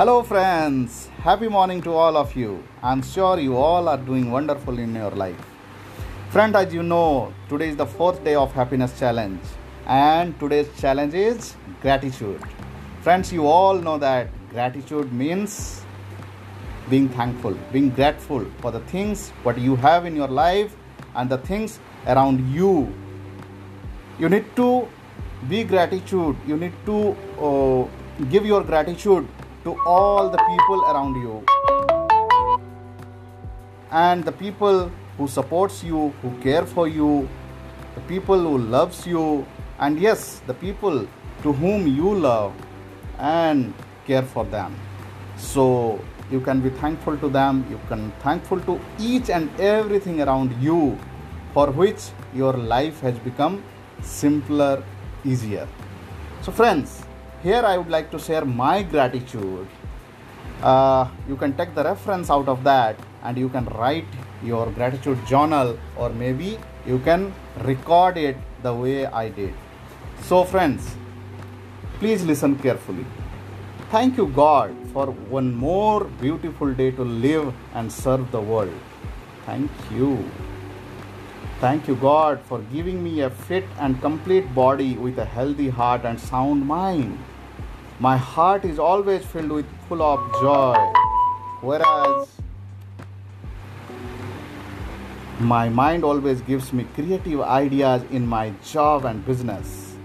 Hello, friends. Happy morning to all of you. I'm sure you all are doing wonderful in your life. Friend, as you know, today is the fourth day of Happiness Challenge, and today's challenge is gratitude. Friends, you all know that gratitude means being thankful, being grateful for the things what you have in your life and the things around you. You need to be gratitude. You need to uh, give your gratitude to all the people around you. And the people who supports you who care for you the people who loves you and yes the people to whom you love and care for them. So you can be thankful to them you can thankful to each and everything around you for which your life has become simpler easier. So friends here I would like to share my gratitude. Uh, you can take the reference out of that and you can write your gratitude journal or maybe you can record it the way I did. So, friends, please listen carefully. Thank you, God, for one more beautiful day to live and serve the world. Thank you. Thank you, God, for giving me a fit and complete body with a healthy heart and sound mind. My heart is always filled with full of joy, whereas my mind always gives me creative ideas in my job and business.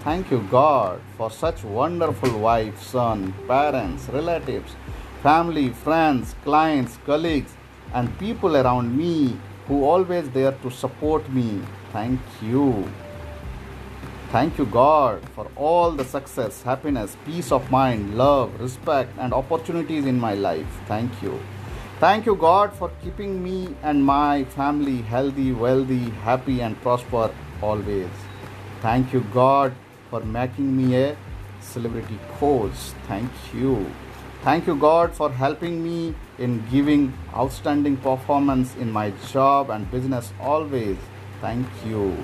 Thank you, God, for such wonderful wife, son, parents, relatives, family, friends, clients, colleagues, and people around me who always there to support me. Thank you. Thank you, God, for all the success, happiness, peace of mind, love, respect, and opportunities in my life. Thank you. Thank you, God, for keeping me and my family healthy, wealthy, happy, and prosper always. Thank you, God, for making me a celebrity coach. Thank you. Thank you, God, for helping me in giving outstanding performance in my job and business always. Thank you.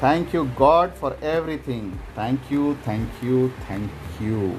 Thank you, God, for everything. Thank you, thank you, thank you.